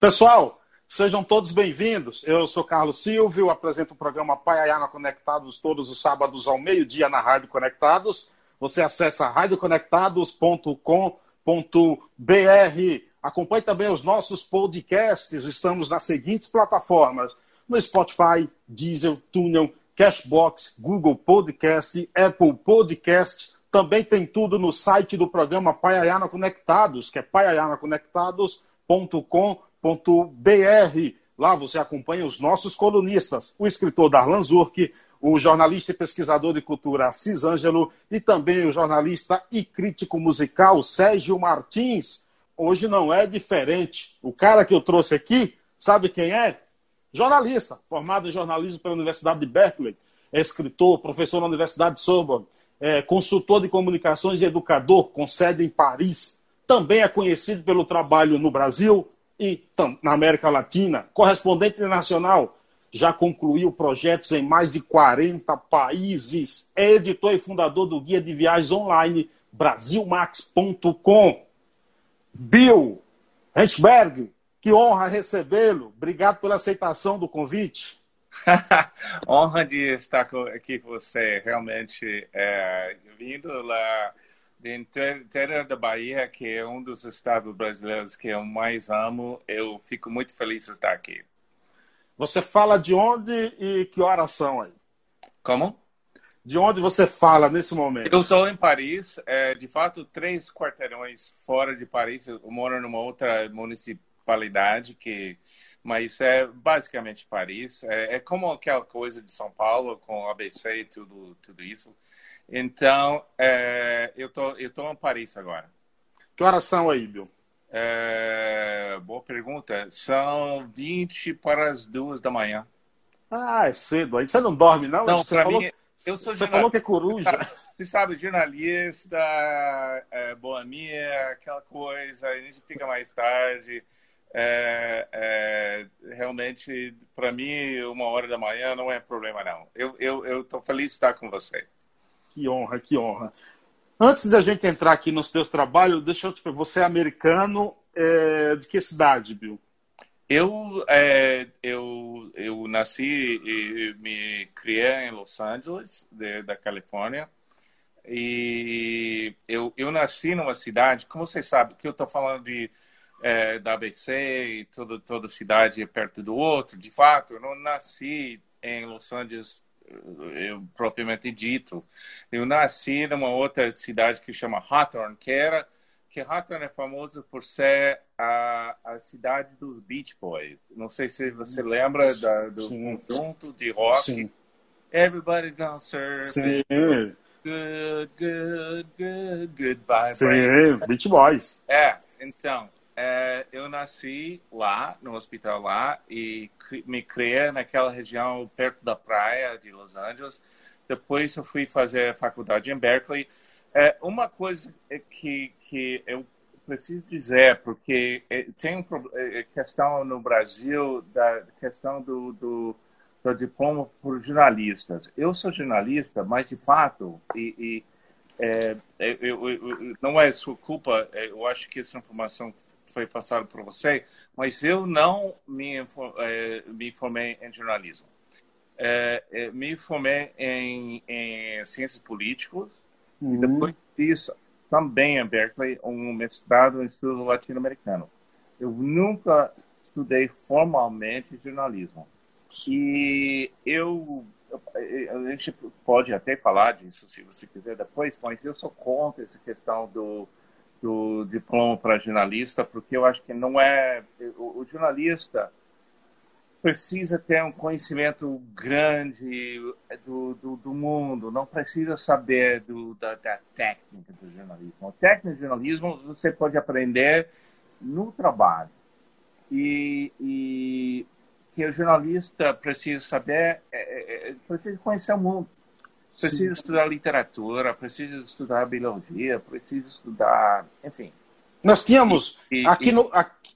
Pessoal, sejam todos bem-vindos. Eu sou Carlos Silvio, apresento o programa Paiaiana Conectados todos os sábados ao meio-dia na Rádio Conectados. Você acessa radioconectados.com.br. Acompanhe também os nossos podcasts. Estamos nas seguintes plataformas: no Spotify, Diesel, Tunnel, Cashbox, Google Podcast, Apple Podcast. Também tem tudo no site do programa Paiaiana Conectados, que é paiaianaconectados.com.br br Lá você acompanha os nossos colunistas, o escritor Darlan Zurk, o jornalista e pesquisador de cultura Assis Ângelo e também o jornalista e crítico musical Sérgio Martins. Hoje não é diferente. O cara que eu trouxe aqui, sabe quem é? Jornalista, formado em jornalismo pela Universidade de Berkeley, é escritor, professor na Universidade de Sorbonne, é consultor de comunicações e educador, com sede em Paris. Também é conhecido pelo trabalho no Brasil, e na América Latina. Correspondente internacional, já concluiu projetos em mais de 40 países. É editor e fundador do guia de viagens online brasilmax.com. Bill Henschberg, que honra recebê-lo. Obrigado pela aceitação do convite. honra de estar aqui com você. Realmente, é, vindo lá de interior da Bahia, que é um dos estados brasileiros que eu mais amo, eu fico muito feliz de estar aqui. Você fala de onde e que horas são aí? Como? De onde você fala nesse momento? Eu estou em Paris, é, de fato, três quarteirões fora de Paris. Eu moro numa outra municipalidade que mas é basicamente Paris. É, é, como aquela coisa de São Paulo com ABC e tudo, tudo isso. Então, é, eu tô, eu tô em Paris agora. Que horas são aí, Bill? É, boa pergunta. São 20 para as duas da manhã. Ah, é cedo. Aí você não dorme, não? Não, você falou, mim, eu sou Você falou que é coruja. Você sabe, jornalista, é, boa minha, aquela coisa, a gente fica mais tarde. É, é, realmente, para mim, uma hora da manhã não é problema, não. Eu estou eu, eu feliz de estar com você. Que honra, que honra. Antes da gente entrar aqui nos teus trabalhos, deixa eu te perguntar, você é americano é, de que cidade, Bill? Eu, é, eu, eu nasci e me criei em Los Angeles, de, da Califórnia. E eu, eu nasci numa cidade, como você sabe, que eu estou falando de é, da ABC e toda, toda cidade é perto do outro. De fato, eu não nasci em Los Angeles eu propriamente dito. Eu nasci numa outra cidade que chama Hawthorne, que era que Hawthorne é famoso por ser a, a cidade dos Beach Boys. Não sei se você lembra da, do Sim. conjunto de rock. Sim. Everybody's gonna surf. Sim. Good, good, good, good vibes. Sim, Beach Boys. É, então, é, eu nasci lá, no hospital lá, e me criei naquela região perto da praia de Los Angeles. Depois eu fui fazer faculdade em Berkeley. É, uma coisa que, que eu preciso dizer, porque é, tem uma é, questão no Brasil da questão do, do, do diploma por jornalistas. Eu sou jornalista, mas de fato, e, e é, eu, eu, eu, não é sua culpa, é, eu acho que essa informação foi passado por você, mas eu não me, é, me formei em jornalismo. É, é, me formei em, em ciências políticas uhum. e depois fiz também em Berkeley um mestrado em estudo latino-americano. Eu nunca estudei formalmente jornalismo. E eu a gente pode até falar disso se você quiser depois, mas eu sou contra essa questão do do diploma para jornalista, porque eu acho que não é. O, o, jornalista precisa ter um conhecimento grande do, do, do mundo, não precisa saber do, da, da, técnica do jornalismo. A técnica do jornalismo você pode aprender no trabalho. E, e que o jornalista precisa saber, é, é, é precisa conhecer o mundo Precisa Sim. estudar literatura, precisa estudar biologia, precisa estudar, enfim. Nós tínhamos, e, aqui, e... No,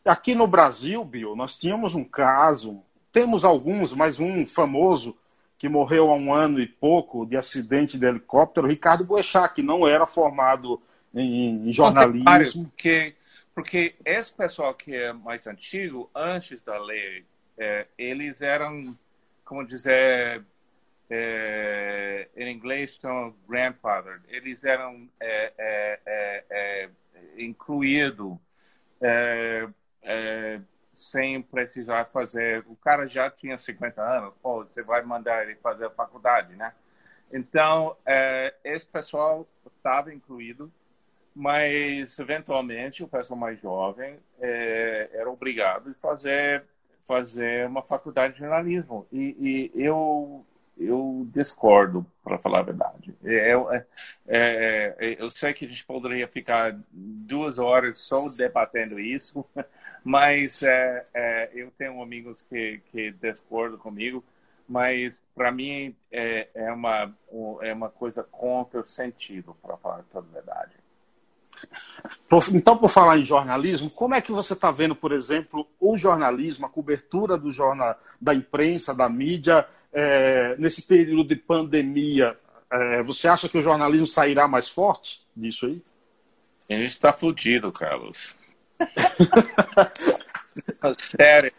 aqui no Brasil, Bill, nós tínhamos um caso, temos alguns, mas um famoso que morreu há um ano e pouco de acidente de helicóptero, Ricardo Boechat, que não era formado em, em jornalismo. Que Porque esse pessoal que é mais antigo, antes da lei, é, eles eram, como dizer, é, inglês são grandfather, eles eram é, é, é, é incluídos sem precisar fazer. O cara já tinha 50 anos, pô, você vai mandar ele fazer a faculdade, né? Então, esse pessoal estava incluído, mas eventualmente o pessoal mais jovem era obrigado a fazer fazer uma faculdade de jornalismo e, e eu eu discordo, para falar a verdade. É, é, é, é, eu sei que a gente poderia ficar duas horas só debatendo isso, mas é, é, eu tenho amigos que, que discordam comigo, mas para mim é, é, uma, é uma coisa contra o sentido, para falar toda a verdade. Então, por falar em jornalismo, como é que você está vendo, por exemplo, o jornalismo, a cobertura do jornal, da imprensa, da mídia, é, nesse período de pandemia, é, você acha que o jornalismo sairá mais forte disso aí? A gente está fudido, Carlos. sério,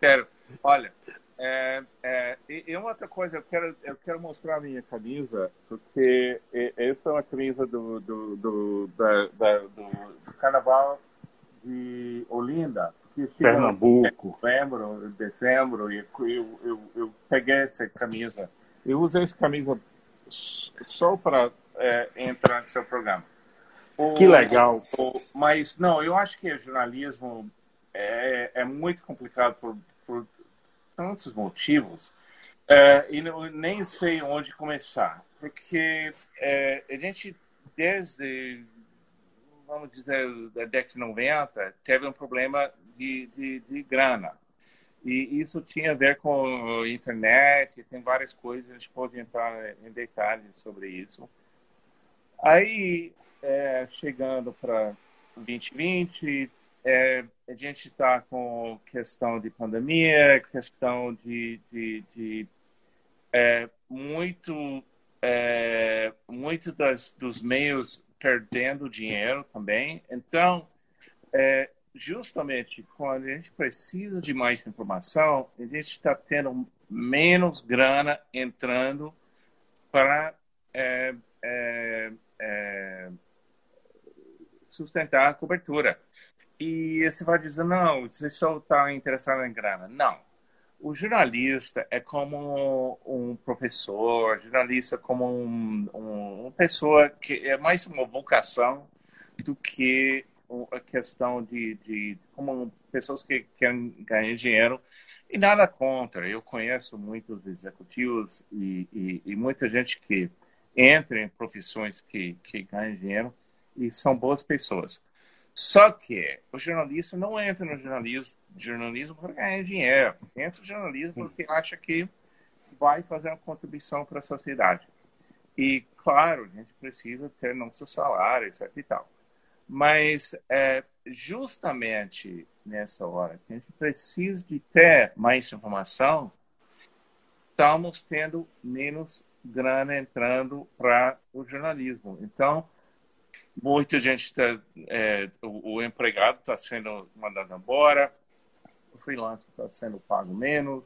sério. Olha, é, é, e, uma outra coisa, eu quero, eu quero mostrar a minha camisa, porque essa é uma camisa do, do, do, da, da, do, do Carnaval de Olinda que Pernambuco. Em novembro, dezembro, e eu, eu, eu, peguei essa camisa. Eu usei essa camisa só para é, entrar no seu programa. O, que legal. O, mas, não, eu acho que o jornalismo é, é muito complicado por, por tantos motivos. É, e não, nem sei onde começar. Porque é, a gente, desde vamos dizer, da década de 90, teve um problema de, de, de grana. E isso tinha a ver com internet, tem várias coisas, a gente pode entrar em detalhes sobre isso. Aí, é, chegando para 2020, é, a gente está com questão de pandemia, questão de, de, de é, muito, é, muito das, dos meios perdendo dinheiro também. Então, é, justamente quando a gente precisa de mais informação, a gente está tendo menos grana entrando para é, é, é, sustentar a cobertura. E você vai dizer, não, você só está interessado em grana. Não. O jornalista é como um professor, jornalista é como um, um, uma pessoa que é mais uma vocação do que a questão de, de como pessoas que querem ganhar dinheiro e nada contra. Eu conheço muitos executivos e, e, e muita gente que entra em profissões que, que dinheiro e são boas pessoas. Só que o jornalista não entra no jornalismo, jornalismo para ganhar dinheiro. Entra no jornalismo porque acha que vai fazer uma contribuição para a sociedade. E, claro, a gente precisa ter nosso salário, etc e tal. Mas é justamente nessa hora que a gente precisa de ter mais informação, estamos tendo menos grana entrando para o jornalismo. Então, muita gente está, é, o, o, empregado está sendo mandado embora, o freelancer está sendo pago menos,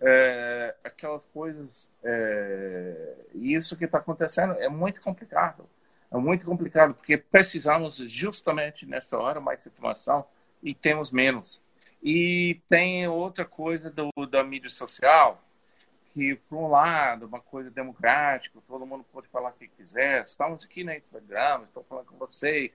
é, aquelas coisas, é, isso que está acontecendo é muito complicado. É muito complicado, porque precisamos justamente nessa hora mais informação e temos menos. E tem outra coisa do, da mídia social, que, por um lado, uma coisa democrática, todo mundo pode falar o que quiser. Estamos aqui no Instagram, estou falando com você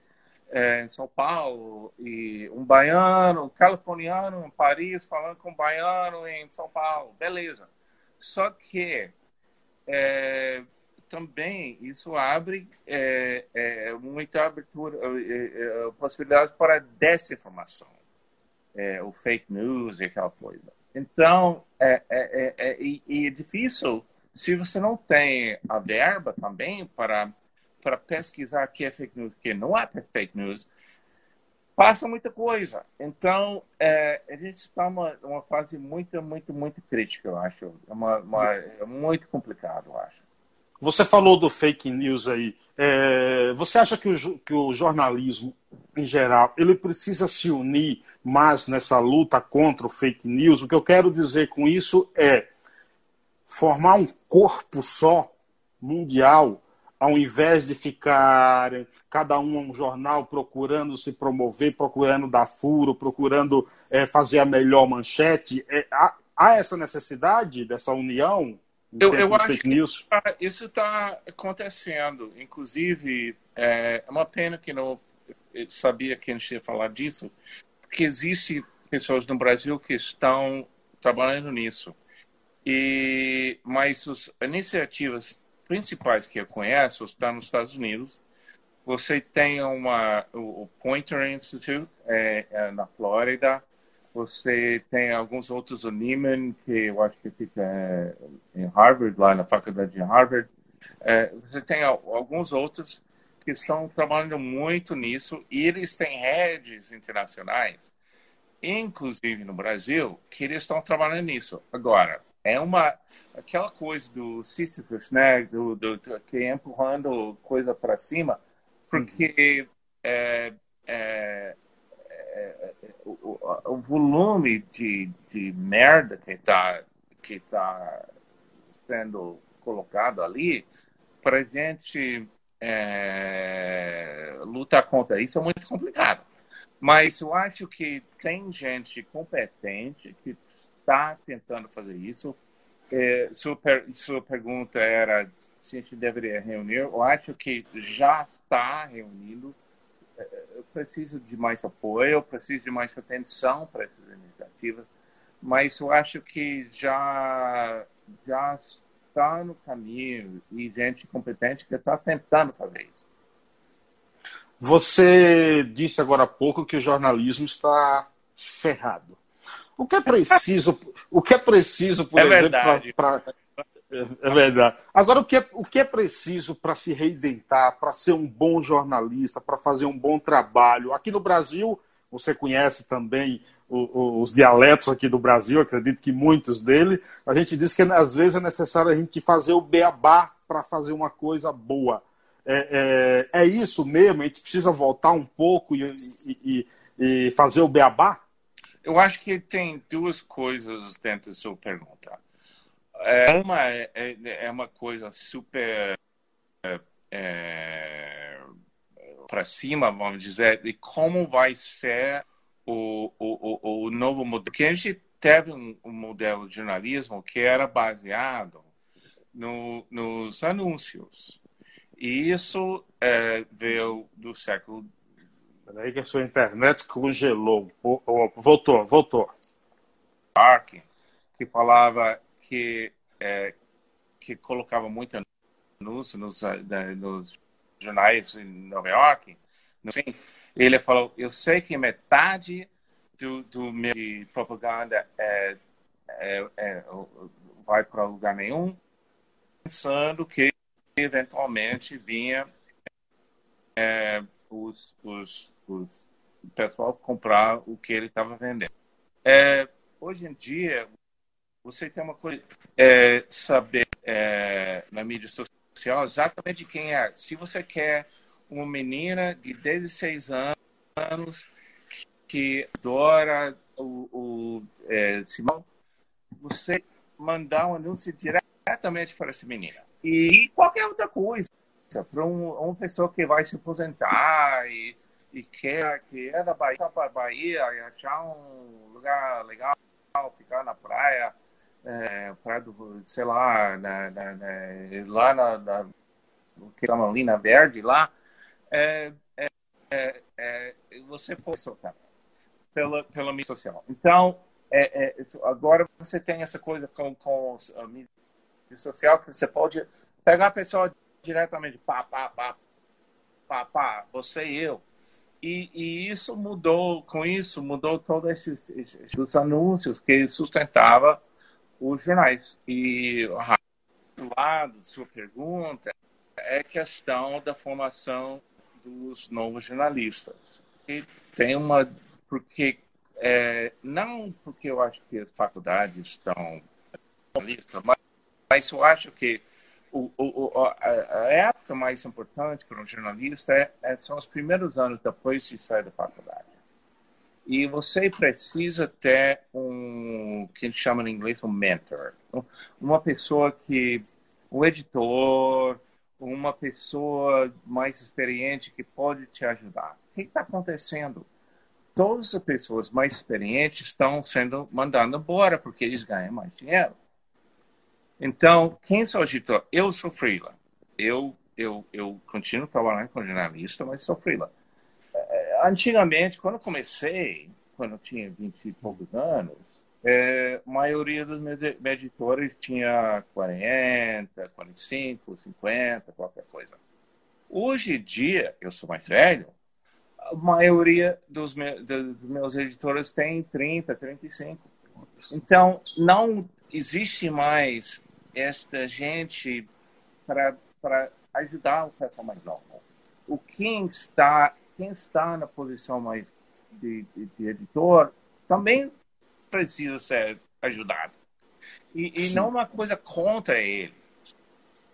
é, em São Paulo, e um baiano, um californiano em Paris falando com um baiano em São Paulo. Beleza. Só que é, também isso abre é, é, muita abertura, é, é possibilidade para desinformação, é, o fake news e aquela coisa. Então, é, é, é, e, e é difícil se você não tem a verba também para para pesquisar que é fake news, que não é fake news, passa muita coisa. Então, é, a gente está numa uma fase muito, muito, muito crítica, eu acho. É, uma, uma, é muito complicado, eu acho. Você falou do fake news aí. É, você acha que o, que o jornalismo, em geral, ele precisa se unir mais nessa luta contra o fake news? O que eu quero dizer com isso é formar um corpo só mundial, ao invés de ficar cada um um jornal procurando se promover, procurando dar furo, procurando é, fazer a melhor manchete. É, há, há, essa necessidade dessa união? Eu, eu acho que isso está acontecendo. Inclusive, é, é uma pena que não sabia que a gente ia falar disso, porque existe pessoas no Brasil que estão trabalhando nisso. E mas as iniciativas principais que eu conheço estão nos Estados Unidos. Você tem uma o Pointer Institute é, é na Flórida. Você tem alguns outros, o Neiman, que eu acho que fica é, em Harvard, lá na faculdade de Harvard. É, você tem alguns outros que estão trabalhando muito nisso e eles têm redes internacionais, inclusive no Brasil, que eles estão trabalhando nisso. Agora, é uma aquela coisa do Sisyphus, né, do, do, do que empurrando coisa para cima, porque é, é, é, o, o, volume de, de merda que está que tá sendo colocado ali, para gente é, lutar contra isso é muito complicado. Mas eu acho que tem gente competente que está tentando fazer isso. É, sua, per, sua pergunta era se a gente deveria reunir. Eu acho que já está reunindo. Eu preciso de mais apoio, eu preciso de mais atenção para essas iniciativas, mas eu acho que já já está no caminho e gente competente que está tentando fazer isso. Você disse agora há pouco que o jornalismo está ferrado. O que é preciso, o que é preciso, por é exemplo, para é verdade. Agora, o que é, o que é preciso para se reinventar, para ser um bom jornalista, para fazer um bom trabalho? Aqui no Brasil, você conhece também o, o, os dialetos aqui do Brasil, acredito que muitos dele. A gente diz que às vezes é necessário a gente fazer o beabá para fazer uma coisa boa. É, é, é, isso mesmo? A gente precisa voltar um pouco e, e, e fazer o beabá? Eu acho que tem duas coisas dentro da sua pergunta. É, uma é, é, é uma coisa super é, é para cima, vamos dizer, de como vai ser o, o, o, novo modelo. Porque a gente teve um, um modelo de jornalismo que era baseado no, nos anúncios. E isso é, veio do século Peraí que a sua internet congelou. Voltou, voltou. Park, que falava que, é, que colocava muito anúncio nos, né, nos jornais em Nova York. Assim, ele falou, eu sei que metade do, do meu de propaganda é, é, é vai para lugar nenhum, pensando que eventualmente vinha é, os, os o pessoal comprar o que ele estava vendendo. É, hoje em dia, você tem uma coisa, é, saber é, na mídia social exatamente quem é. Se você quer uma menina de 16 anos que adora o, o é, Simão, você mandar um anúncio diretamente para essa menina. E qualquer outra coisa, para um, uma pessoa que vai se aposentar e e quer que é da Bahia para Bahia e achar um lugar legal, ficar na praia, é, praia do, sei lá, na, na, na, lá na, na que chama ali Verde, lá, é, é, é, é você pode soltar pela, pela mídia social. Então, é, é, agora você tem essa coisa com, com a mídia social que você pode pegar a pessoa diretamente, pá, pá, pá, pá, pá, você e eu e, e, isso mudou, com isso, mudou todos esses, esses anúncios que sustentava os jornais. E do lado sua pergunta é questão da formação dos novos jornalistas. E tem uma. Porque. É, não porque eu acho que as faculdades estão jornalistas, mas, mas eu acho que o, o, a, a, época mais importante para um jornalista é, é, são os primeiros anos depois de sair da faculdade. E você precisa ter um, que a gente chama em inglês, um mentor. Uma pessoa que, um editor, uma pessoa mais experiente que pode te ajudar. O que está acontecendo? Todas as pessoas mais experientes estão sendo mandadas embora porque eles ganham mais dinheiro. Então, quem sou editor? Eu sou freela. Eu, eu, eu continuo trabalhando como jornalista, mas sou freela. Antigamente, quando comecei, quando eu tinha 20 e poucos anos, é, a maioria dos meus editores tinha 40, 45, 50, qualquer coisa. Hoje em dia, eu sou mais velho, a maioria dos, meus, dos meus editores tem 30, 35. Então, não existe mais esta gente para ajudar o pessoal mais novo. O quem está quem está na posição mais de, de, de editor também precisa ser ajudado. E, e não uma coisa contra ele.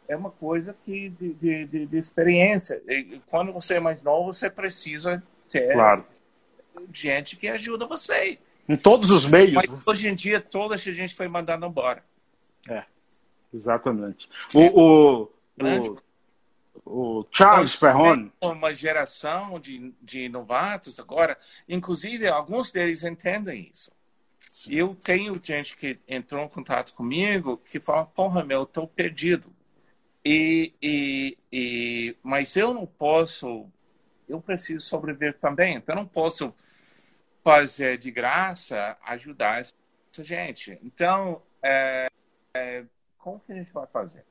É uma coisa que de, de, de, experiência. E quando você é mais novo você precisa ter claro. gente que ajuda você. Em todos os meios mas hoje em dia toda essa gente foi mandada embora. É Exatamente. O, o, o, o Charles Perron. Uma geração de, de novatos agora, inclusive alguns deles entendem isso. Sim. Eu tenho gente que entrou em contato comigo que fala: Porra, meu, eu tô perdido. E, e, e, mas eu não posso, eu preciso sobreviver também. Então, eu não posso fazer de graça ajudar essa gente. Então, é, é, como que a gente vai fazer?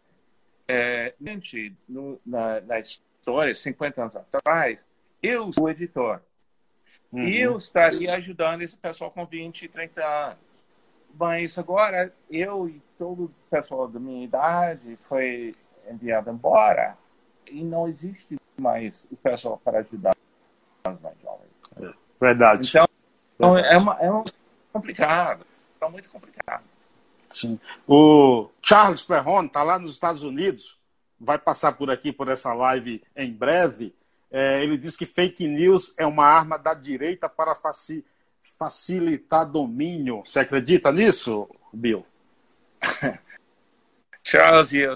É, gente, no, na, na, história, 50 anos atrás, eu sou editor. Uhum. E eu estaria ajudando esse pessoal com 20, 30 anos. Mas agora, eu e todo o pessoal da minha idade foi enviado embora e não existe mais o pessoal para ajudar os mais jovens. Verdade. Então, Verdade. é, uma, é um complicado. É muito complicado. Sim. O Charles Perron está lá nos Estados Unidos, vai passar por aqui, por essa live em breve. É, ele diz que fake news é uma arma da direita para faci facilitar domínio. Você acredita nisso, Bill? Charles e eu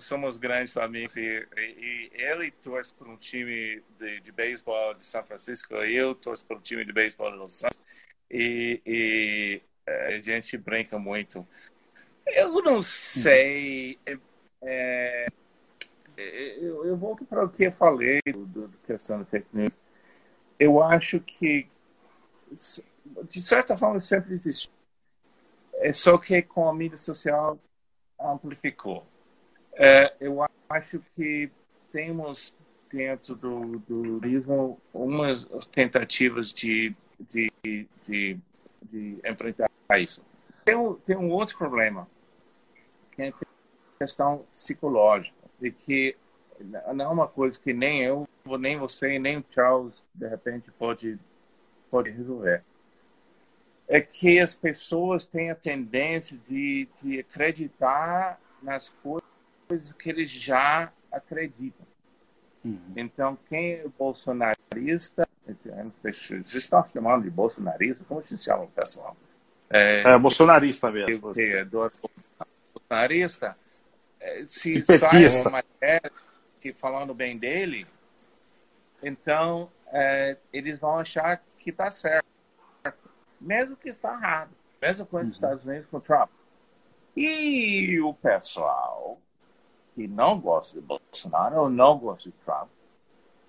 somos grandes amigos e, e, e ele torce para um time de, de beisebol de São Francisco e eu torço para um time de beisebol de Los Angeles. E, e a gente brinca muito. Eu não sei. É, é, eu, eu, volto para o que eu falei do, do questão fake news. Eu acho que, de certa forma, sempre existiu. É só que com a mídia social amplificou. É, eu acho que temos dentro do, do turismo umas tentativas de, de, de, de enfrentar isso. Tem um, tem um outro problema, que é a questão psicológica, de que não é uma coisa que nem eu, nem você, nem o Charles, de repente, pode, pode resolver. É que as pessoas têm a tendência de, de acreditar nas coisas que eles já acreditam. Uhum. Então, quem é bolsonarista, eu não sei se vocês estão chamando de bolsonarista, como se chama o pessoal? É, é bolsonarista mesmo. É, do, bolsonarista. É, se sai uma matéria que falando bem dele, então é, eles vão achar que está certo, mesmo que está errado. Mesma coisa nos uhum. Estados Unidos com Trump. E o pessoal que não gosta de Bolsonaro ou não gosta de Trump,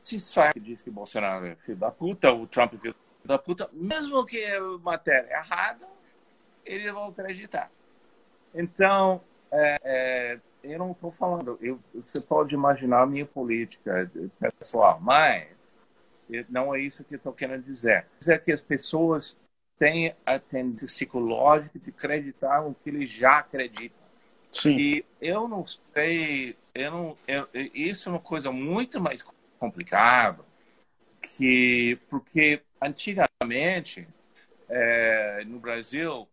se sai que diz que Bolsonaro é filho da puta, o Trump é filho da puta, mesmo que a matéria é errada, eles vão acreditar. Então, é, é, eu não estou falando, eu, você pode imaginar a minha política pessoal, mas não é isso que eu estou querendo dizer. É que as pessoas têm a tendência psicológica de acreditar no que eles já acreditam. Sim. E eu não sei, eu não, eu, isso é uma coisa muito mais complicada, que, porque antigamente, é, no Brasil,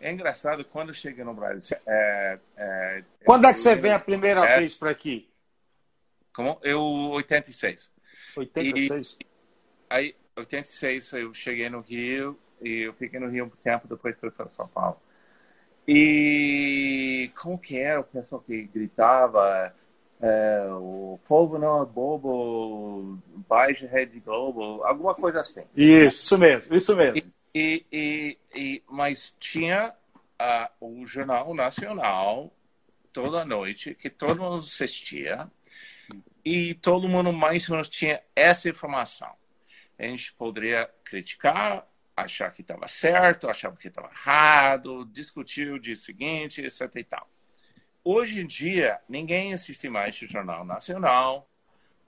é engraçado quando chega no Brasil. É, é, quando é que você vem a primeira é, vez para aqui? Como? Eu, 86. 86? E, aí, 86, eu cheguei no Rio e eu fiquei no Rio um tempo, depois fui para São Paulo. E como que era o pessoal que gritava? É, o povo não é bobo, baixa Rede Globo, alguma coisa assim. Isso, isso mesmo, isso mesmo. E, e, e, mas tinha uh, o Jornal Nacional toda noite, que todo mundo assistia, e todo mundo mais ou menos tinha essa informação. A gente poderia criticar, achar que estava certo, achar que estava errado, discutir o dia seguinte, etc e tal. Hoje em dia, ninguém assiste mais o Jornal Nacional,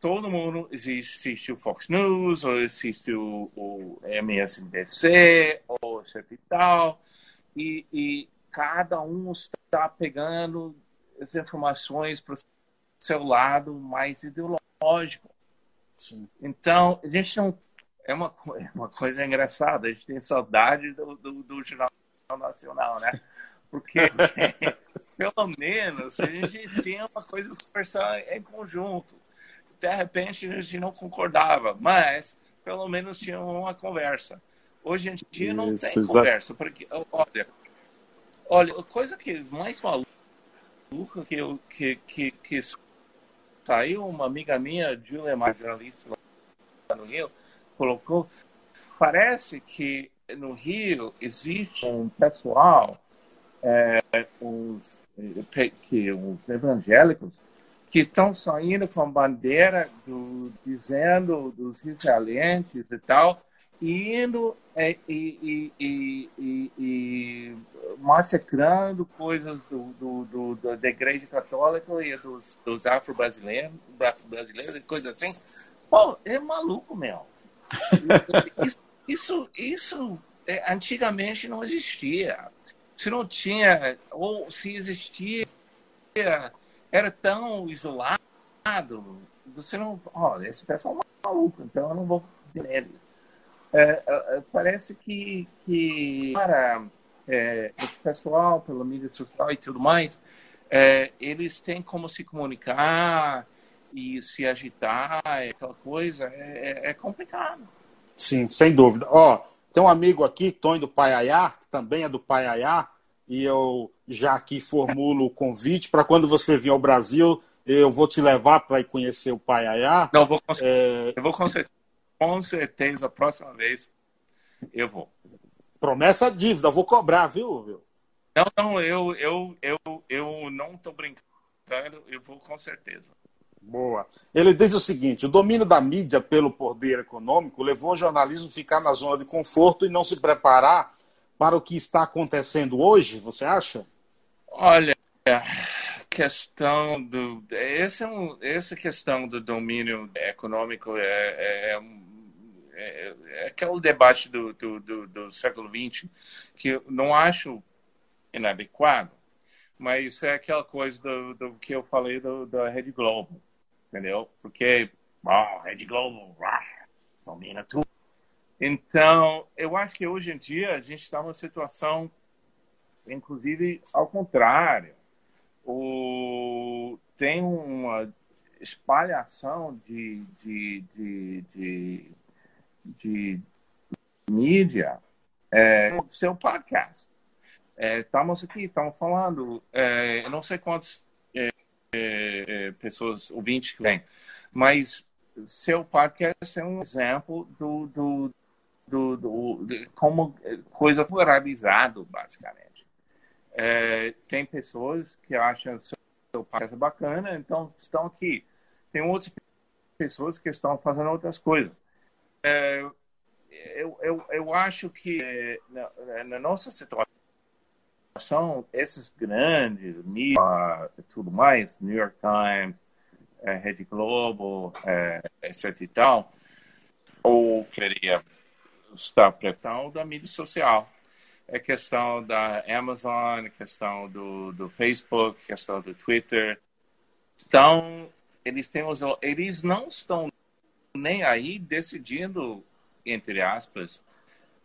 todo mundo assiste o Fox News, ou assiste o, o MSNBC, ou etc e tal, e, e cada um está pegando as informações para o seu lado mais ideológico. Sim. Então, a gente não. É uma, é uma coisa engraçada, a gente tem saudade do, do, do Jornal Nacional, né? Porque, pelo menos, a gente tinha uma coisa para conversar em conjunto. De repente, a gente não concordava, mas pelo menos tinha uma conversa. Hoje em dia não Isso, tem exato. conversa, porque, olha, olha, a coisa que mais maluca que, eu, que, que, que saiu uma amiga minha, Julia, uma jornalista lá no Rio, colocou, parece que no Rio existe um pessoal, é, os, que, os evangélicos, que estão saindo com bandeira do, dizendo dos israelenses e tal, indo e, e, e, e, massacrando coisas do, do, do, da Igreja Católica e dos, dos afro-brasileiros brasileiros e coisas assim. Pô, é maluco, meu. Isso, isso, isso é, antigamente não existia. Se não tinha, ou se existia, era tão isolado, você não. Olha, esse pessoal é maluco, então eu não vou nele. É, é, é, parece que, que para é, esse pessoal, pela mídia social e tudo mais, é, eles têm como se comunicar e se agitar, aquela coisa, é, é complicado. Sim, sem dúvida. Ó, tem um amigo aqui, Tony do Paiaiá, que também é do Paiaiá, e eu já aqui formulo o convite para quando você vir ao Brasil, eu vou te levar para ir conhecer o Paiaiá. Não, eu vou, é... eu vou com certeza com certeza, a próxima vez eu vou. Promessa dívida, vou cobrar, viu, viu? Não, não, eu, eu, eu, eu não estou brincando, eu vou com certeza. Boa. Ele diz o seguinte: o domínio da mídia pelo poder econômico levou o jornalismo a ficar na zona de conforto e não se preparar para o que está acontecendo hoje, você acha? Olha, questão do esse é um, essa questão do domínio econômico é, é, é, é, é aquele debate do, do, do, do, século XX que eu não acho inadequado, mas é aquela coisa do, do que eu falei do, da Rede Globo, entendeu? Porque oh, Rede Globo ah, domina tudo. Então, eu acho que hoje em dia a gente está numa situação, inclusive, ao contrário o, tem uma espalhação de, de, de, de, de mídia é, seu podcast. É, estamos aqui, estamos falando, é, eu não sei quantas é, é, é pessoas, ouvintes que vêm, mas seu podcast é um exemplo do, do, do, do como coisa pluralizado, basicamente. É, tem pessoas que acham seu podcast bacana, então estão aqui. Tem outras pessoas que estão fazendo outras coisas. É, eu, eu, eu acho que é, na, na, nossa situação, esses grandes mídias tudo mais, New York Times, é, Rede Globo, é, etc e tal, ou queria estar preparado da mídia social é questão da Amazon, é questão do, do Facebook, é questão do Twitter. Então, eles têm os, eles não estão nem aí decidindo, entre aspas,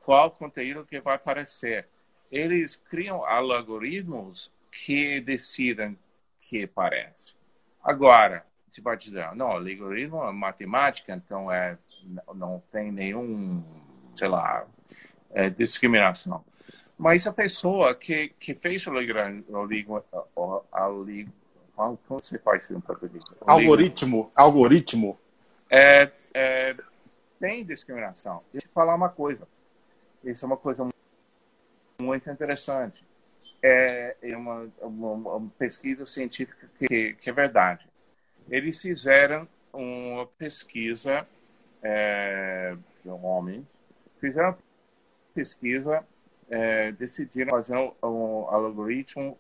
qual conteúdo que vai aparecer. eles criam algoritmos que decidem que parece. Agora, se vai dizer, não, algoritmo é matemática, então é, não tem nenhum, sei lá, é, discriminação. Mas a pessoa que, que fez o algoritmo, como faz? Algoritmo, algoritmo. É, é, tem discriminação. Deixa eu falar uma coisa. Isso é uma coisa muito interessante. É, é uma, uma, uma pesquisa científica que, que, é verdade. Eles fizeram uma pesquisa, é, homens, fizeram uma pesquisa, é, decidiram fazer um, um, algoritmo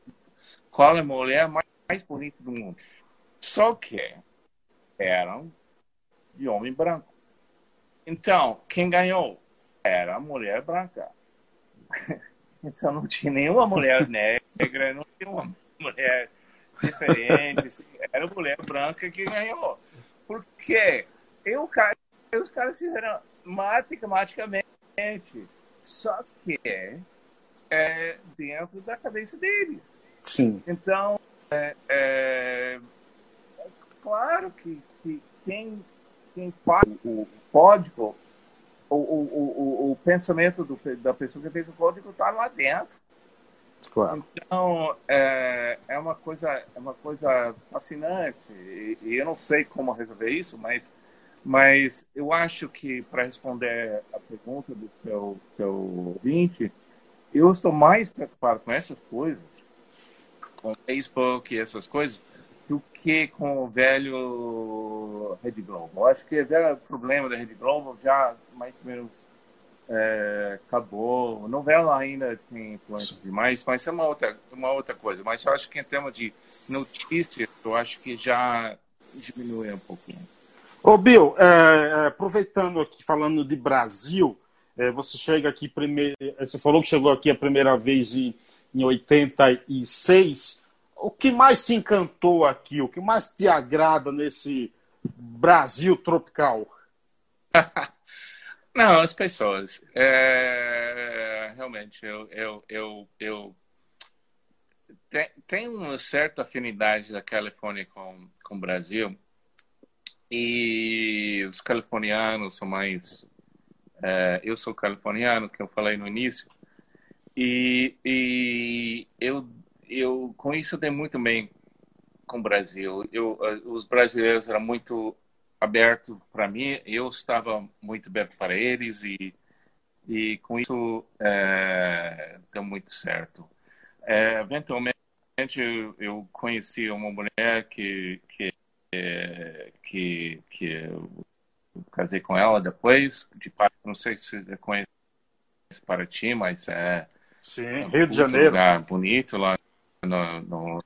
qual é a mulher mais, mais bonita do mundo. Só que eram de homem branco. Então, quem ganhou era a mulher branca. Então não tinha nenhuma mulher negra, não tinha uma mulher diferente. Era a mulher branca que ganhou. Por quê? Eu, os caras fizeram matematicamente. Só que é dentro da cabeça deles. Sim. Então, é, é, é claro que, que quem, quem faz o código o, o, o, o pensamento do, da pessoa que fez o código está lá dentro. Claro. Então, é, é, uma coisa, é uma coisa fascinante. E, e, eu não sei como resolver isso, mas, mas eu acho que, para responder a pergunta do seu, seu ouvinte, eu estou mais preocupado com essas coisas, com Facebook e essas coisas, do que com o velho Rede Globo. Eu acho que o velho problema da Rede Globo já mais ou menos é, acabou. A novela ainda tem influência demais, mas é uma outra, uma outra coisa. Mas eu acho que em termos de notícias, eu acho que já diminuiu um pouquinho. Ô Bill, é, é aproveitando aqui, falando de Brasil, é, você chega aqui primeiro, você falou que chegou aqui a primeira vez em, em 86 o que mais te encantou aqui? O que mais te agrada nesse Brasil tropical? Não, as pessoas. É, realmente, eu, eu, eu, eu tenho uma certa afinidade da Califórnia com, com o Brasil. E os californianos são mais. É, eu sou californiano, que eu falei no início. E, e eu eu com isso dei muito bem com o Brasil. Eu, eh, os brasileiros eram muito abertos para mim, eu estava muito aberto para eles e, e com isso é, deu muito certo. É, eventualmente eu, eu, conheci uma mulher que que que, que eu casei com ela depois de não sei se você conhece Paraty, mas é Sim, Rio de Janeiro. lugar bonito lá no, no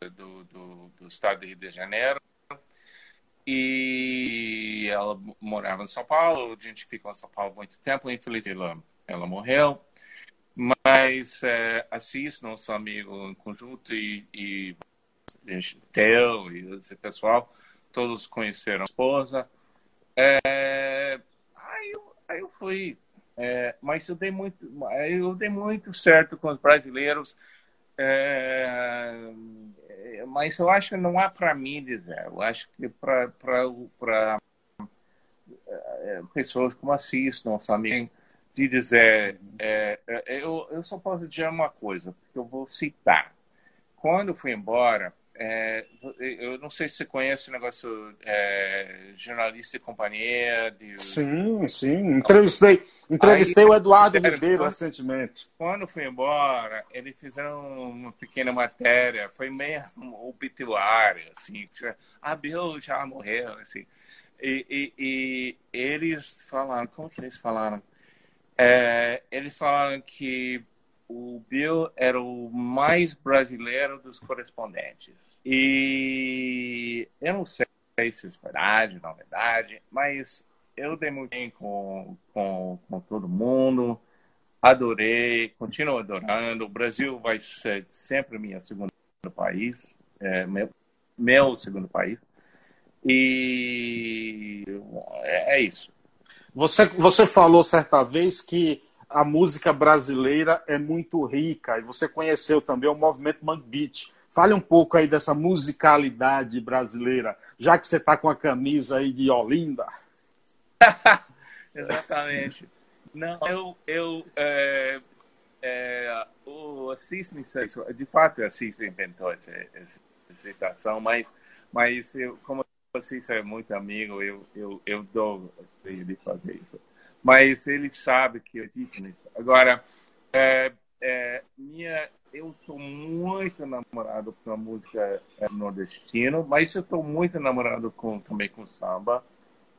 do, do, do estado do Rio de Janeiro. E ela morava em São Paulo, a gente ficou em São Paulo muito tempo, infelizmente ela, ela morreu. Mas é, Assis, nosso amigo em conjunto, e, e Theo e esse pessoal, todos conheceram a esposa. É, aí, eu, aí eu fui é, mas eu dei muito, eu dei muito certo com os brasileiros. É, mas eu acho que não há para mim dizer. Eu acho que para é, pessoas como Assis, nosso amigo, de dizer, é, é, eu, eu só posso dizer uma coisa, porque eu vou citar. Quando eu fui embora, é, eu não sei se você conhece o negócio é, jornalista e companhia. De... Sim, sim. Entrevistei, entrevistei Aí, o Eduardo Ribeiro recentemente. Quando fui embora, eles fizeram uma pequena matéria, foi meio obituário, assim. Ah, Bill já morreu, assim. E, e, e, eles falaram, como que eles falaram? É, eles falaram que o Bill era o mais brasileiro dos correspondentes. E eu não sei se é verdade, não é verdade, mas eu dei muito bem com, com, com todo mundo, adorei, continuo adorando. O Brasil vai ser sempre minha segundo país, é, meu, meu segundo país. E é, é isso. Você, você falou certa vez que a música brasileira é muito rica e você conheceu também o movimento Mangue Beat. Fale um pouco aí dessa musicalidade brasileira, já que você está com a camisa aí de Olinda. Exatamente. Não, eu, eu é, é, o Assis me de fato, Assis inventou essa, essa citação, mas, mas eu, como Assis é muito amigo, eu, eu, eu dou de fazer isso. Mas ele sabe que eu disse nisso. Agora, é, é, minha, eu sou muito namorado com a música é, nordestina, mas eu estou muito namorado com, também com samba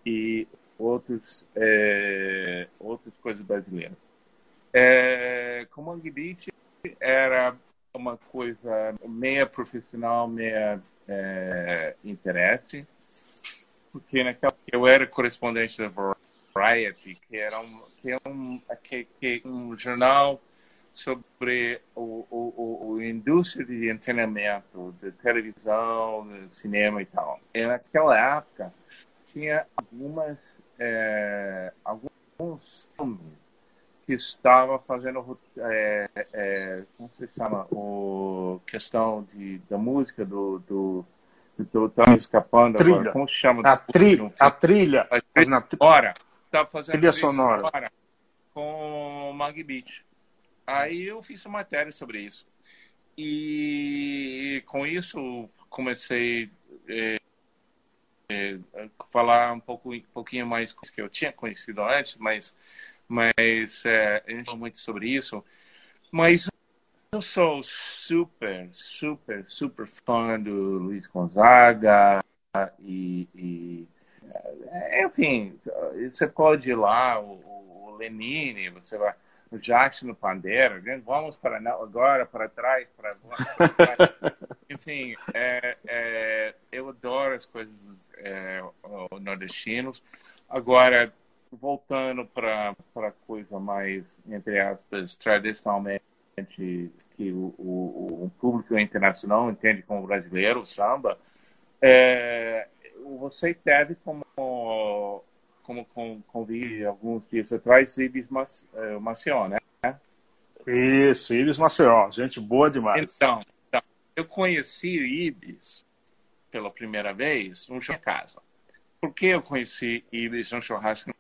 e outros, é, outras coisas brasileiras. É, com Mangue Beach era uma coisa meia profissional, meia é, interesse, porque naquela eu era correspondente da Variety, que era um, que é um, que, que um jornal sobre o, o, o, indústria de entretenimento, de televisão, de cinema e tal. E naquela época tinha algumas é, alguns filmes que estava fazendo é, é, como se chama o questão de da música do do estão escapando trilha. agora. Como se chama? A, tri a trilha. A trilha sonora. Estava fazendo trilha sonora. com Mag Beach. Aí eu fiz uma matéria sobre isso. E com isso comecei é, é, falar um pouco, um pouquinho mais que eu tinha conhecido antes, mas mas é, a gente falou muito sobre isso. Mas eu sou super, super, super fã do Luiz Gonzaga e, e é, enfim, você pode ir lá, o, o Lenine, você vai o Jackson no pandeiro, vamos para agora, para trás, para, para trás. Enfim, é, é, eu adoro as coisas é, nordestinos. Agora, voltando para a coisa mais, entre aspas, tradicionalmente que o, o, o público internacional entende como brasileiro, o samba, é, você teve como, como convi alguns dias atrás, Ibis é, Maceió, né? Isso, Ibis Maceió, gente boa demais. Então, então eu conheci o Ibis pela primeira vez no minha casa. Por que eu conheci Ibis no churrasco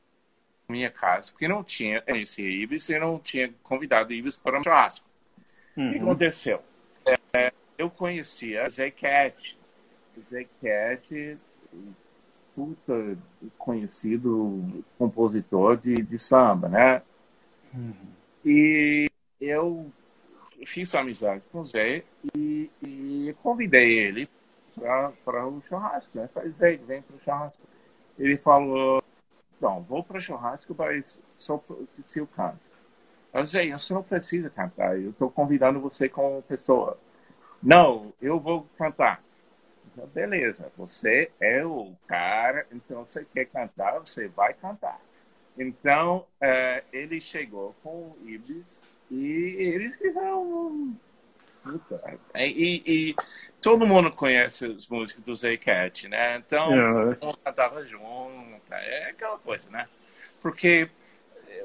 minha casa, porque não tinha conhecia Ibis e não tinha convidado Ibis para um churrasco. Uhum. O que uhum. aconteceu? É, eu conhecia Zé Cat. Zé puta conhecido compositor de, de samba, né? Uhum. E eu fiz amizade com o Zé e, e convidei ele para o churrasco, né? Falei, Zé, vem para o churrasco. Ele falou, então, vou para o churrasco, mas só se eu canto. Eu sei, você não precisa cantar, eu estou convidando você como pessoa. Não, eu vou cantar. Então, beleza, você é o cara, então você quer cantar, você vai cantar. Então, é, ele chegou com o Ibis e eles fizeram e, e, todo mundo conhece as músicas do Zay Cat, né? Então, yeah. todo mundo cantava junto, é aquela coisa, né? Porque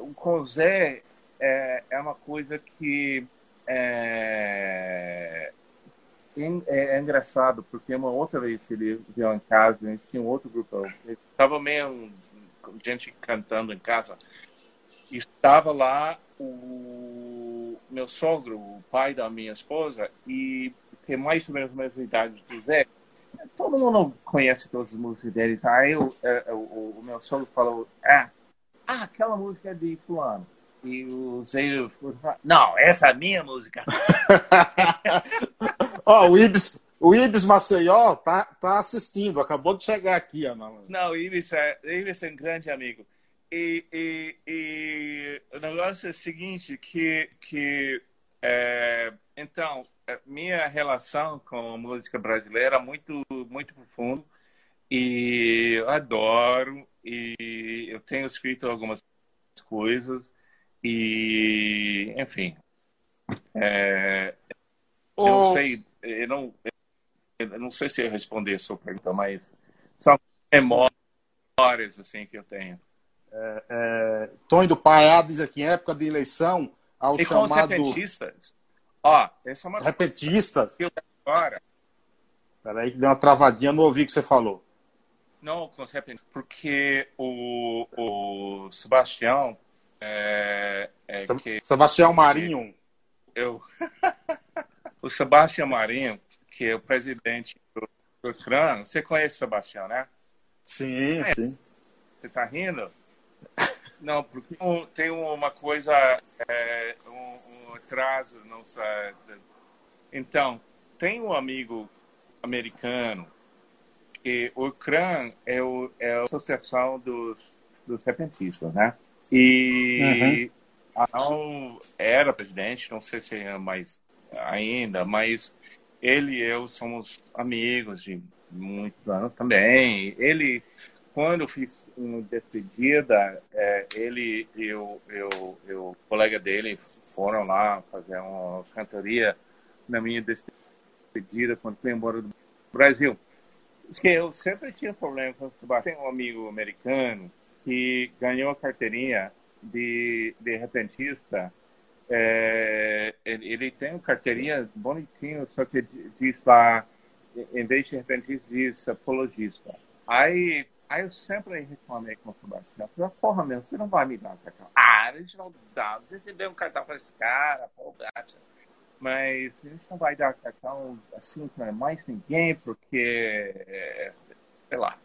o com o Zé é, é uma coisa que é, é, é, engraçado, porque uma outra vez ele veio em casa, a gente tinha um outro grupo, estava meio gente cantando em casa, estava lá o meu sogro, o pai da minha esposa, e tem mais ou menos a mesma idade do Zé. Todo mundo conhece todas as músicas dele, tá? Aí o, é, é, o meu sogro falou, ah, ah, aquela música é de fulano. E o Zé falou, não, essa é a minha música. Ó, o Ibis, o Ibis Maceió tá, tá assistindo, acabou de chegar aqui, Ana. Não, o Ibis é, Ibis é um grande amigo. E, e, e, o negócio é o seguinte, que, que é, então, é, minha relação com a música brasileira é muito, muito profunda e eu adoro e eu tenho escrito algumas coisas e, enfim, é, eu não sei, eu não, eu não sei se eu responder a sua pergunta, mas são memórias assim que eu tenho. É, é, Tony do Paiá diz aqui, em época de eleição, ao e chamado... com os repentistas. Ó, essa é uma Repentistas? agora. Peraí que deu uma travadinha, não ouvi o que você falou. Não, com os repentistas. Porque o, o Sebastião é, é que... Sebastião Marinho. Eu... o Sebastião Marinho, que é o presidente do, do CRAN, você conhece o Sebastião, né? Sim, é. sim. Você tá rindo? Não, porque tem uma coisa, é, um, um, atraso, não sei. Então, tem um amigo americano que o CRAN é, o, é a associação dos, dos repentistas, né? E uhum. não era presidente, não sei se é mais ainda, mas ele e eu somos amigos de muitos anos também. Ele, quando eu fiz uma despedida, é, ele e eu, eu, colega dele foram lá fazer uma cantoria na minha despedida quando fui embora do Brasil. Porque eu sempre tinha problema com o. Tem um amigo americano que ganhou a carteirinha de, de repentista. É, ele, ele, tem carteirinha bonitinho, só que diz lá, em vez de repentista, diz apologista. Aí Aí eu sempre reclamei com o Sebastião. Falei, porra, meu, você não vai me dar um cartão. Ah, a gente não dá. Você deu um cartão para esse cara, pô. Mas a gente não vai dar cartão assim para mais ninguém, porque. É, sei lá.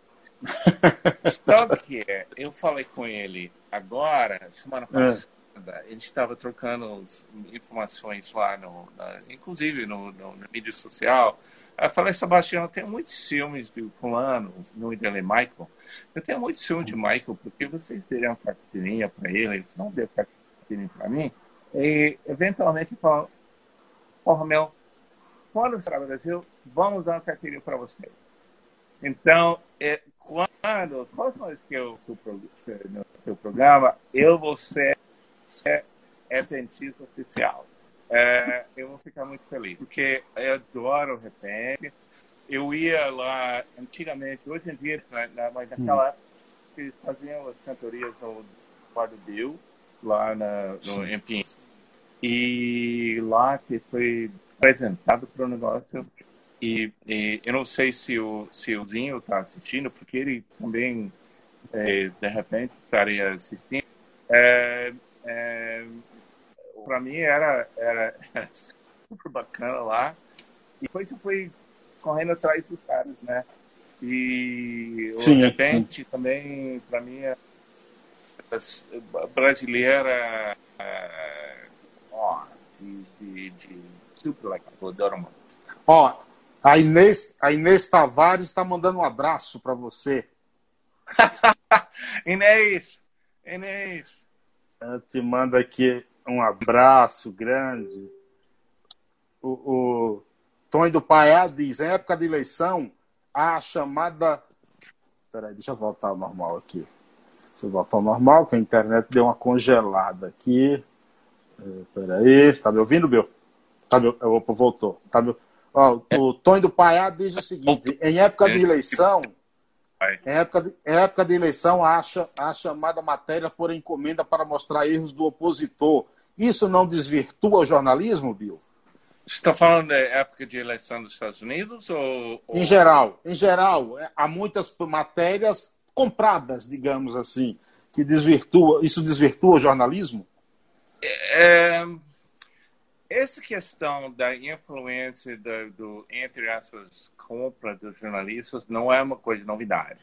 Só que eu falei com ele agora, semana é. passada, ele estava trocando informações lá, no, na, inclusive no, no, na mídia social eu falei, Sebastião, eu tenho muitos filmes de fulano, no dele Michael. Eu tenho muitos filmes de Michael, porque vocês teriam carteirinha para ele, você não deu carteirinha para mim. E, eventualmente, falam, porra, meu, quando você no Brasil, vamos dar uma carteirinha para você. Então, é, quando, vez que eu sou no seu programa, eu vou ser é, dentista oficial é, eu vou ficar muito feliz, porque eu adoro o repente. Eu ia lá antigamente, hoje em dia, mas naquela hum. época, eles faziam as cantorias no Bar Bill, lá na, no Empim. E lá que foi apresentado para o negócio. E, e, eu não sei se o, se o Zinho está assistindo, porque ele também, é, de repente, estaria assistindo. É, é, para mim era, era, super bacana lá. E depois eu fui correndo atrás dos caras, né? E sim, de repente sim. também, para mim, a brasileira ó, de, de, de super legal, eu adoro muito. Ó, a Inês, a Inês Tavares está mandando um abraço para você. Inês, Inês. Eu te mando aqui um abraço grande. O, o Tony do Paiá diz: em época de eleição, a chamada. Peraí, deixa eu voltar ao normal aqui. Deixa eu voltar ao normal, que a internet deu uma congelada aqui. É, peraí, tá me ouvindo, Bill? Tá me... Opa, voltou. Tá me... Ó, o Tony do Paiá diz o seguinte: em época de eleição. Em época, de, em época de eleição, a, a chamada matéria for encomenda para mostrar erros do opositor. Isso não desvirtua o jornalismo, Bill? Você está falando da época de eleição dos Estados Unidos ou, ou... Em geral, em geral, é, há muitas matérias compradas, digamos assim, que desvirtua, isso desvirtua o jornalismo? É, essa questão da influência do, do, entre aspas, compra dos jornalistas não é uma coisa de novidade.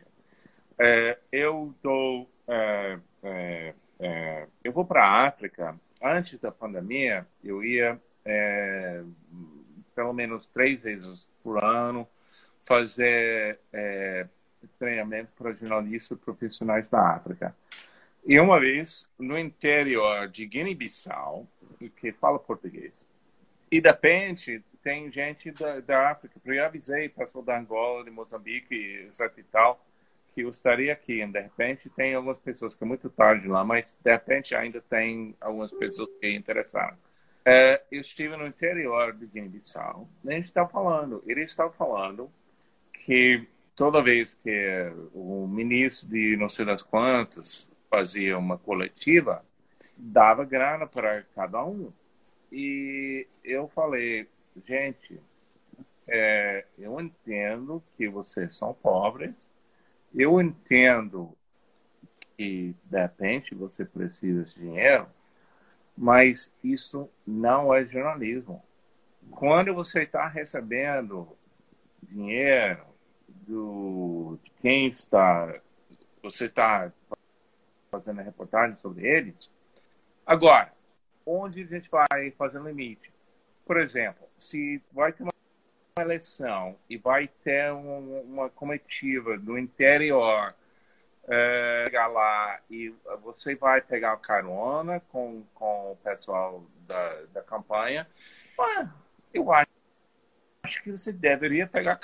É, eu dou, é, é, é eu vou para a África antes da pandemia, eu ia é, pelo menos três vezes por ano fazer é, treinamento para jornalistas profissionais da África. E uma vez, no interior de Guiné-Bissau, que fala português, e de repente tem gente da, da África, eu avisei pessoal da Angola, de Moçambique, etc e tal, que eu estaria aqui. De repente, tem algumas pessoas que é muito tarde lá, mas de repente ainda tem algumas pessoas que interessaram. É, eu estive no interior de Guiné-Bissau. A gente está falando, ele está falando que toda vez que o ministro de não sei das quantas fazia uma coletiva, dava grana para cada um. E eu falei, gente, é, eu entendo que vocês são pobres, eu entendo que de repente você precisa de dinheiro, mas isso não é jornalismo. Quando você está recebendo dinheiro do, de quem está, você está fazendo a reportagem sobre eles, agora, onde a gente vai fazer limite? Por exemplo, se vai ter uma eleição e vai ter um, uma comitiva do interior é, chegar lá e você vai pegar carona com, com o pessoal da, da campanha, eu acho, que você deveria pegar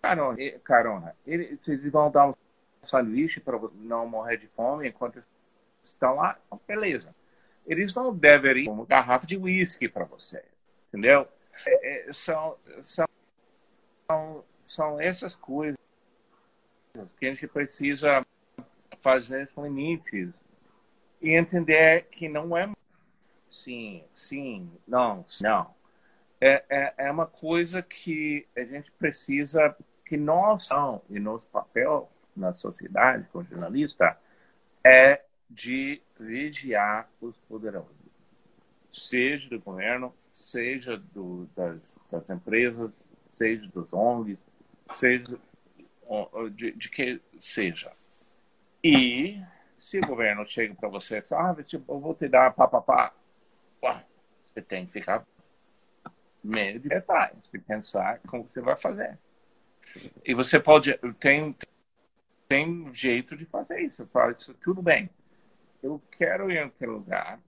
carona. carona. Eles, vão dar um sanduíche para não morrer de fome enquanto estão lá, beleza. Eles não deveriam uma garrafa de uísque para você, entendeu? É, é, são, são, são essas coisas que a gente precisa fazer limites e entender que não é sim, sim, não, não. É, é, é uma coisa que a gente precisa, que nós, e nosso papel na sociedade, como jornalista, é de vigiar os poderosos, seja do governo, seja do, das, das empresas, seja dos ONGs, seja de, de que seja. E se o governo chega para você e fala, ah, tipo, eu vou te dar papapá, você tem que ficar meio de detalhes, e pensar como você vai fazer. E você pode, tem, tem jeito de fazer isso. Fala, isso tudo bem. Eu quero ir aquele lugar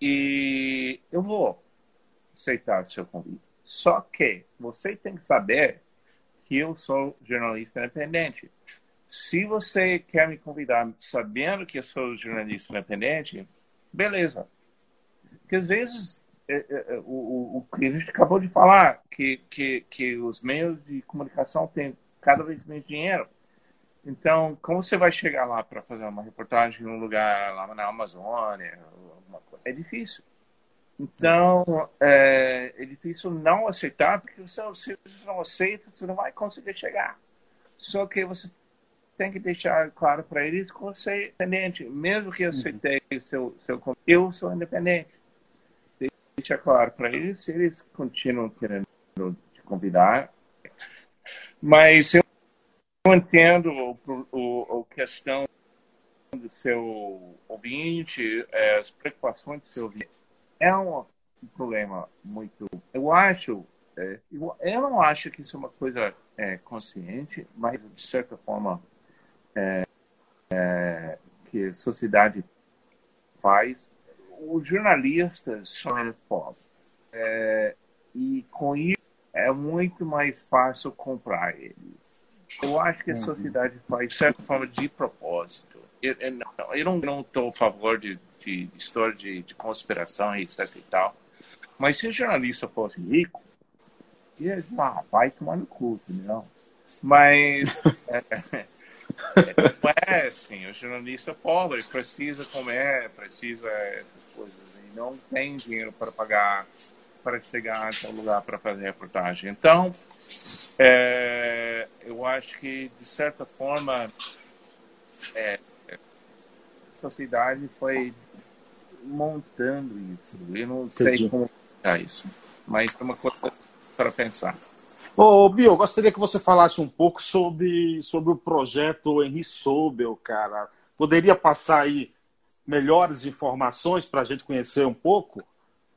e eu vou aceitar o seu convite. Só que você tem que saber que eu sou jornalista independente. Se você quer me convidar sabendo que eu sou jornalista independente, beleza. Porque às vezes é, é, é, o, o, que a gente acabou de falar, que, que, que os meios de comunicação têm cada vez menos dinheiro. Então, como você vai chegar lá para fazer uma reportagem em um lugar lá na Amazônia? É difícil. Então, é, é, difícil não aceitar, porque se você não aceita, você não vai conseguir chegar. Só que você tem que deixar claro para eles que você é independente. Mesmo que eu aceitei uhum. seu, seu eu sou independente. Deixa claro para eles, se eles continuam querendo te convidar. Mas eu entendo o, a questão do seu ouvinte, é, as preocupações do seu ouvinte é um problema muito. Eu acho, é, eu, não acho que isso é uma coisa é, consciente, mas de certa forma é, que a sociedade faz. Os jornalistas são é, e com isso é muito mais fácil comprar eles. Eu acho que a sociedade faz de certa forma de propósito. Eu, eu não estou a favor de de história de, de conspiração e etc e tal. Mas se o jornalista fosse rico, ia ah, vai tomar no cu, entendeu? Mas é, é, não é assim, o jornalista pobre precisa comer, precisa essas coisas, e não tem dinheiro para pagar, para chegar até o lugar para fazer reportagem. Então, é, eu acho que, de certa forma, é, a sociedade foi montando isso. Eu não Entendi. sei como explicar isso, mas é uma coisa para pensar. Ô, Bill, gostaria que você falasse um pouco sobre, sobre o projeto Henri Sobel, cara. Poderia passar aí melhores informações para a gente conhecer um pouco?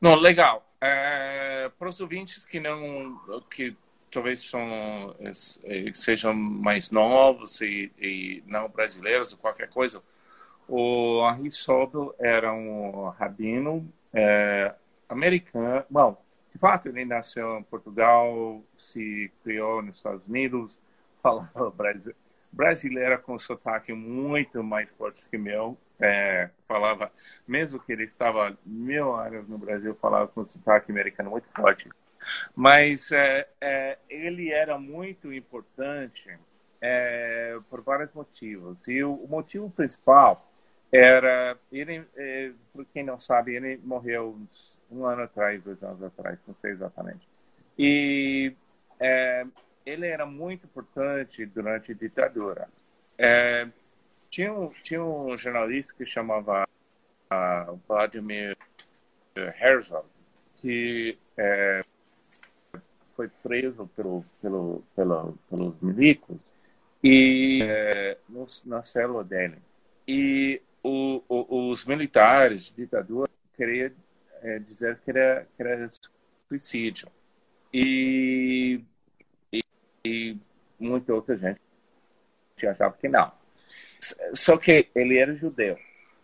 Não, legal. É, para os ouvintes que não, que talvez são, é, sejam mais novos e, e não brasileiros ou qualquer coisa, o Henri Sobel era um rabino é, americano. Bom, de fato, ele nasceu em Portugal, se criou nos Estados Unidos, falava brasileiro, brasileira com sotaque muito mais forte que meu. É, falava, mesmo que ele estava mil anos no Brasil, falava com sotaque americano muito forte. Mas é, é, ele era muito importante é, por vários motivos. E o, o motivo principal era ele, é, por quem não sabe, ele morreu um ano atrás, dois anos atrás, não sei exatamente. E é, ele era muito importante durante a ditadura. É, tinha, um, tinha um jornalista que chamava uh, Vladimir Herzog, que é, foi preso pelo, pelo, pelo, pelos milicos e é, no, na célula dele. E o, o, os militares, ditadura, queriam é, dizer que era, que era suicídio. E, e, e muita outra gente achava que não. Só que ele era judeu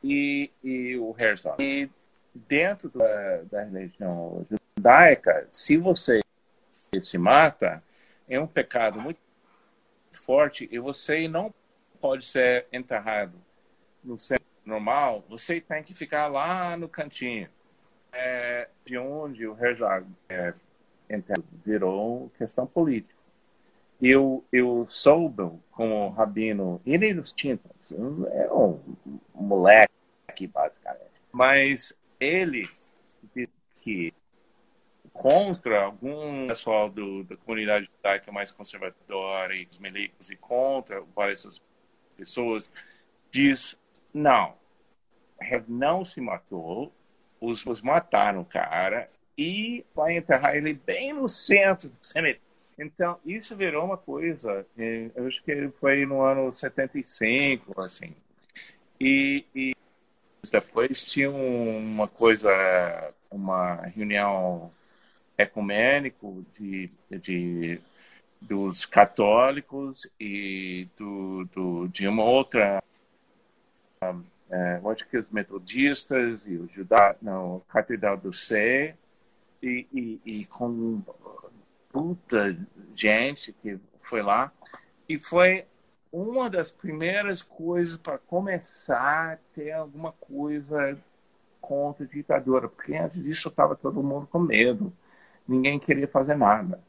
e, e o Herzog. E dentro da, da religião judaica, se você se mata, é um pecado muito forte e você não pode ser enterrado no centro normal, você tem que ficar lá no cantinho. É, de onde o Herzog é, virou questão política. Eu, eu soube com o Rabino, ele nos tintas, é um moleque, basicamente. Mas ele disse que contra algum pessoal do, da comunidade judaica mais conservadora e os milicos e contra várias pessoas, diz, não, não se matou, os, os mataram o cara e vai enterrar ele bem no centro do cemitério. Então, isso virou uma coisa, eh, eu acho que foi no ano 75, assim. E, e depois tinha uma coisa, uma reunião ecumênico de, de dos católicos e do, do de uma outra é, acho que os metodistas e o judá não catedral do Sé e, e, e com puta gente que foi lá e foi uma das primeiras coisas para começar a ter alguma coisa contra a ditadura, porque antes disso estava todo mundo com medo, ninguém queria fazer nada.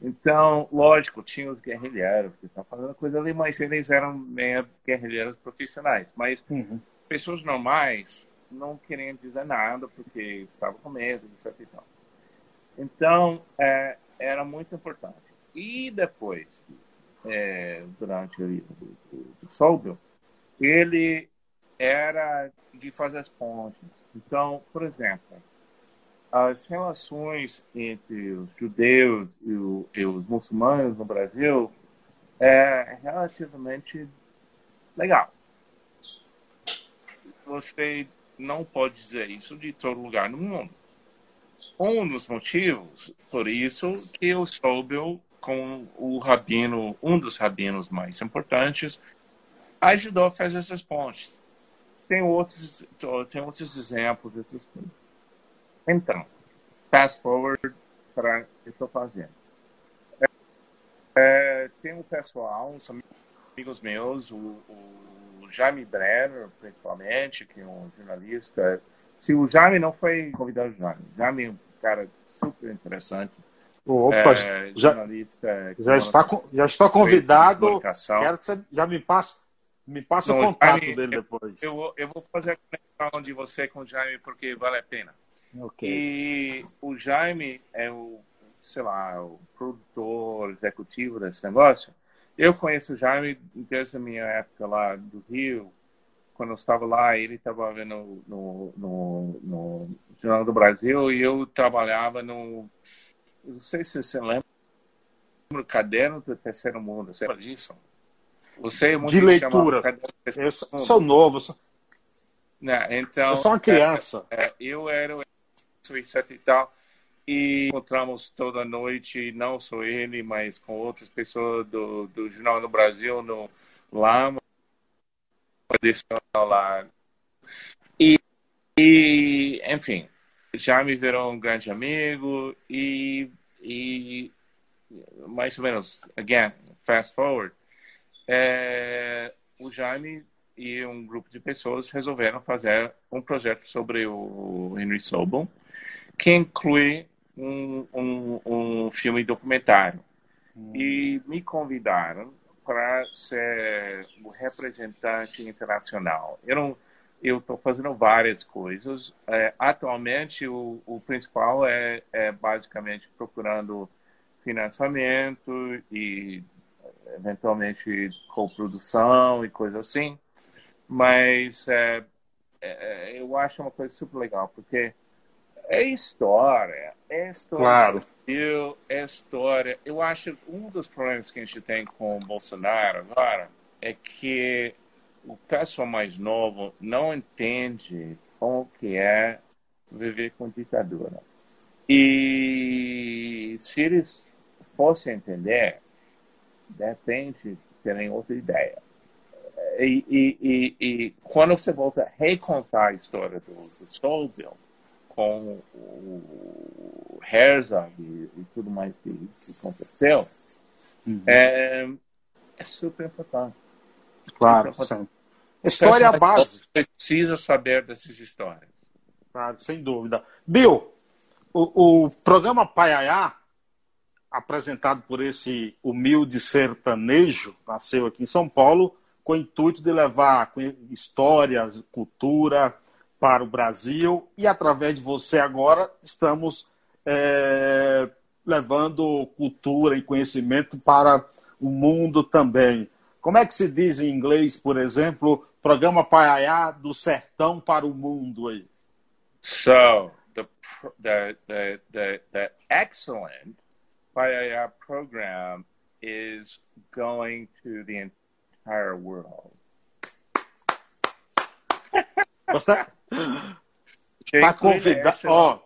Então, lógico, tinha os guerrilheiros que estavam fazendo coisa ali, mas eles eram meio guerrilheiros profissionais. Mas uhum. pessoas normais não queriam dizer nada porque estavam com medo, etc. Então, então é, era muito importante. E depois, é, durante o, o, ele era de fazer as pontes. Então, por exemplo, as relações entre os judeus e, o, e os muçulmanos no Brasil é relativamente legal. Você não pode dizer isso de todo lugar no mundo. Um dos motivos por isso que eu soube com o rabino, um dos rabinos mais importantes, ajudou a fazer essas pontes. Tem outros, tem outros exemplos dessas coisas. Então, fast forward para o que estou fazendo. É, é, tem um pessoal, uns amigos meus, o, o Jaime Brenner, principalmente, que é um jornalista. Se o Jaime não foi convidado, Jaime, Jaime é um cara super interessante Opa, é, já, já, está, já está convidado. Quero que você já me passe, me passe Não, o contato Jaime, dele depois. Eu, eu, vou fazer a conexão de você com o Jaime porque vale a pena. Okay. E o Jaime é o, sei lá, o produtor executivo desse negócio. Eu conheço o Jaime desde a minha época lá do Rio, quando eu estava lá, ele estava no, no, no, no Jornal do Brasil e eu trabalhava no não sei se você lembra o caderno do terceiro mundo. Você lembra disso? Você é muito De leitura. Eu sou novo. Sou... Não, então, eu sou uma criança. É, é, eu era o e tal. E encontramos toda noite, não só ele, mas com outras pessoas do, do Jornal do Brasil, no Lama, lá. E, e, enfim, já me virou um grande amigo e, e mais ou menos, again, fast forward, é, o Jaime e um grupo de pessoas resolveram fazer um projeto sobre o Henry Sobel, que inclui um, um, um filme documentário. Hum. E me convidaram para ser o representante internacional. Eu não, eu estou fazendo várias coisas. É, atualmente, o, o principal é, é, basicamente procurando financiamento e, eventualmente, coprodução e coisa assim. Mas é, é, eu acho uma coisa super legal, porque é história, é história. Claro. Eu, é história. Eu acho um dos problemas que a gente tem com o Bolsonaro agora é que o pessoal mais novo não entende como que é viver com ditadura. E se eles fossem entender, de repente terem outra ideia. E, e, e, e, quando você volta a recontar a história do, do Soul Bill com o Herzog e, e tudo mais que, que aconteceu, uhum. é, é super importante. Claro, sim. História é base. Precisa saber dessas histórias. Claro, sem dúvida. Bill, o, o programa Paiaiá, apresentado por esse humilde sertanejo, nasceu aqui em São Paulo, com o intuito de levar histórias, cultura para o Brasil e através de você agora estamos é, levando cultura e conhecimento para o mundo também. Como é que se diz em inglês, por exemplo, programa Paiaiá do sertão para o mundo aí? So, the, the, the, the, the excellent Paiaiá program is going to the entire world. Você está convidado. Ó,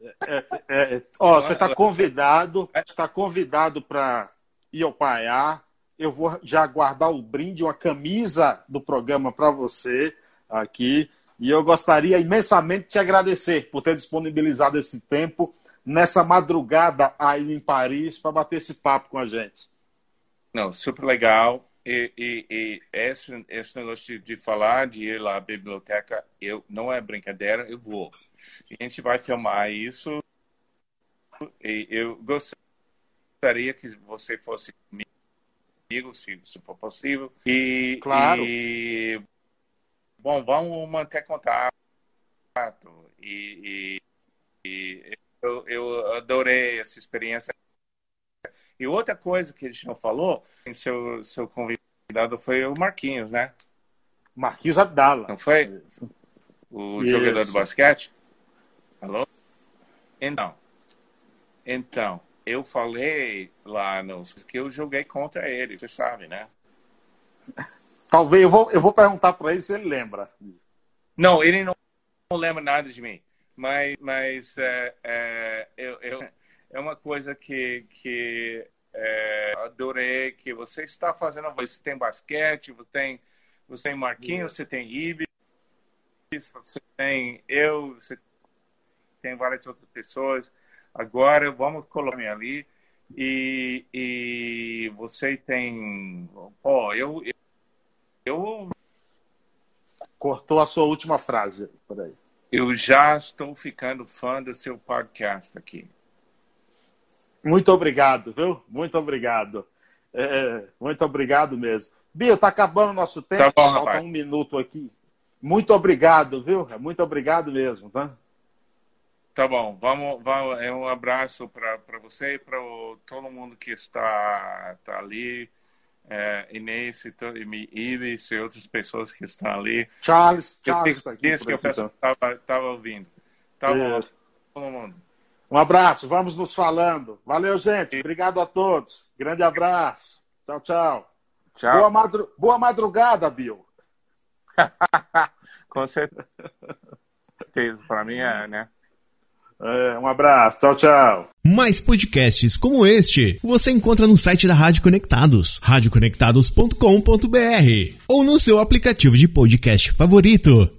é, é, é, ó, você está convidado, está convidado para ir ao Paiá eu vou já guardar o brinde, uma camisa do programa para você aqui. E eu gostaria imensamente de te agradecer por ter disponibilizado esse tempo nessa madrugada aí em Paris para bater esse papo com a gente. Não, super legal. E, e, e esse, esse negócio de falar, de ir lá à biblioteca, eu, não é brincadeira, eu vou. A gente vai filmar isso. E eu gostaria que você fosse comigo se, se for possível. E, claro. E, bom, vamos manter contato. E, e, e eu, eu, adorei essa experiência. E outra coisa que a gente não falou, seu, seu convidado foi o Marquinhos, né? Marquinhos Abdala. Não foi? O Isso. jogador do basquete? Alô? Então. Então eu falei lá nos que eu joguei contra ele, você sabe, né? Talvez eu vou, eu vou perguntar para ele se ele lembra. Não, ele não, não lembra nada de mim, mas, mas é, é, eu, eu, é uma coisa que, que é, adorei que você está fazendo. Você tem basquete, você tem, você tem Marquinhos, você tem Ibis, você tem eu, você tem várias outras pessoas Agora vamos colocar ali e, e você tem. Pô, eu, eu, eu. Cortou a sua última frase. Por aí. Eu já estou ficando fã do seu podcast aqui. Muito obrigado, viu? Muito obrigado. É, muito obrigado mesmo. Bia, está acabando o nosso tempo. Tá bom, Falta um minuto aqui. Muito obrigado, viu? Muito obrigado mesmo, tá? Tá bom, vamos, vamos é um abraço para você e para todo mundo que está, está ali, é, Inês e, Ives e outras pessoas que estão ali. Charles, Charles está aqui. Isso que eu estava então. ouvindo. Tá é. bom, todo mundo. Um abraço, vamos nos falando. Valeu, gente. Obrigado a todos. Grande abraço. Tchau, tchau. Tchau. Boa, madru Boa madrugada, Bill. Com certeza. Para mim é, né? É, um abraço, tchau, tchau. Mais podcasts como este você encontra no site da Rádio Conectados, radioconectados.com.br ou no seu aplicativo de podcast favorito.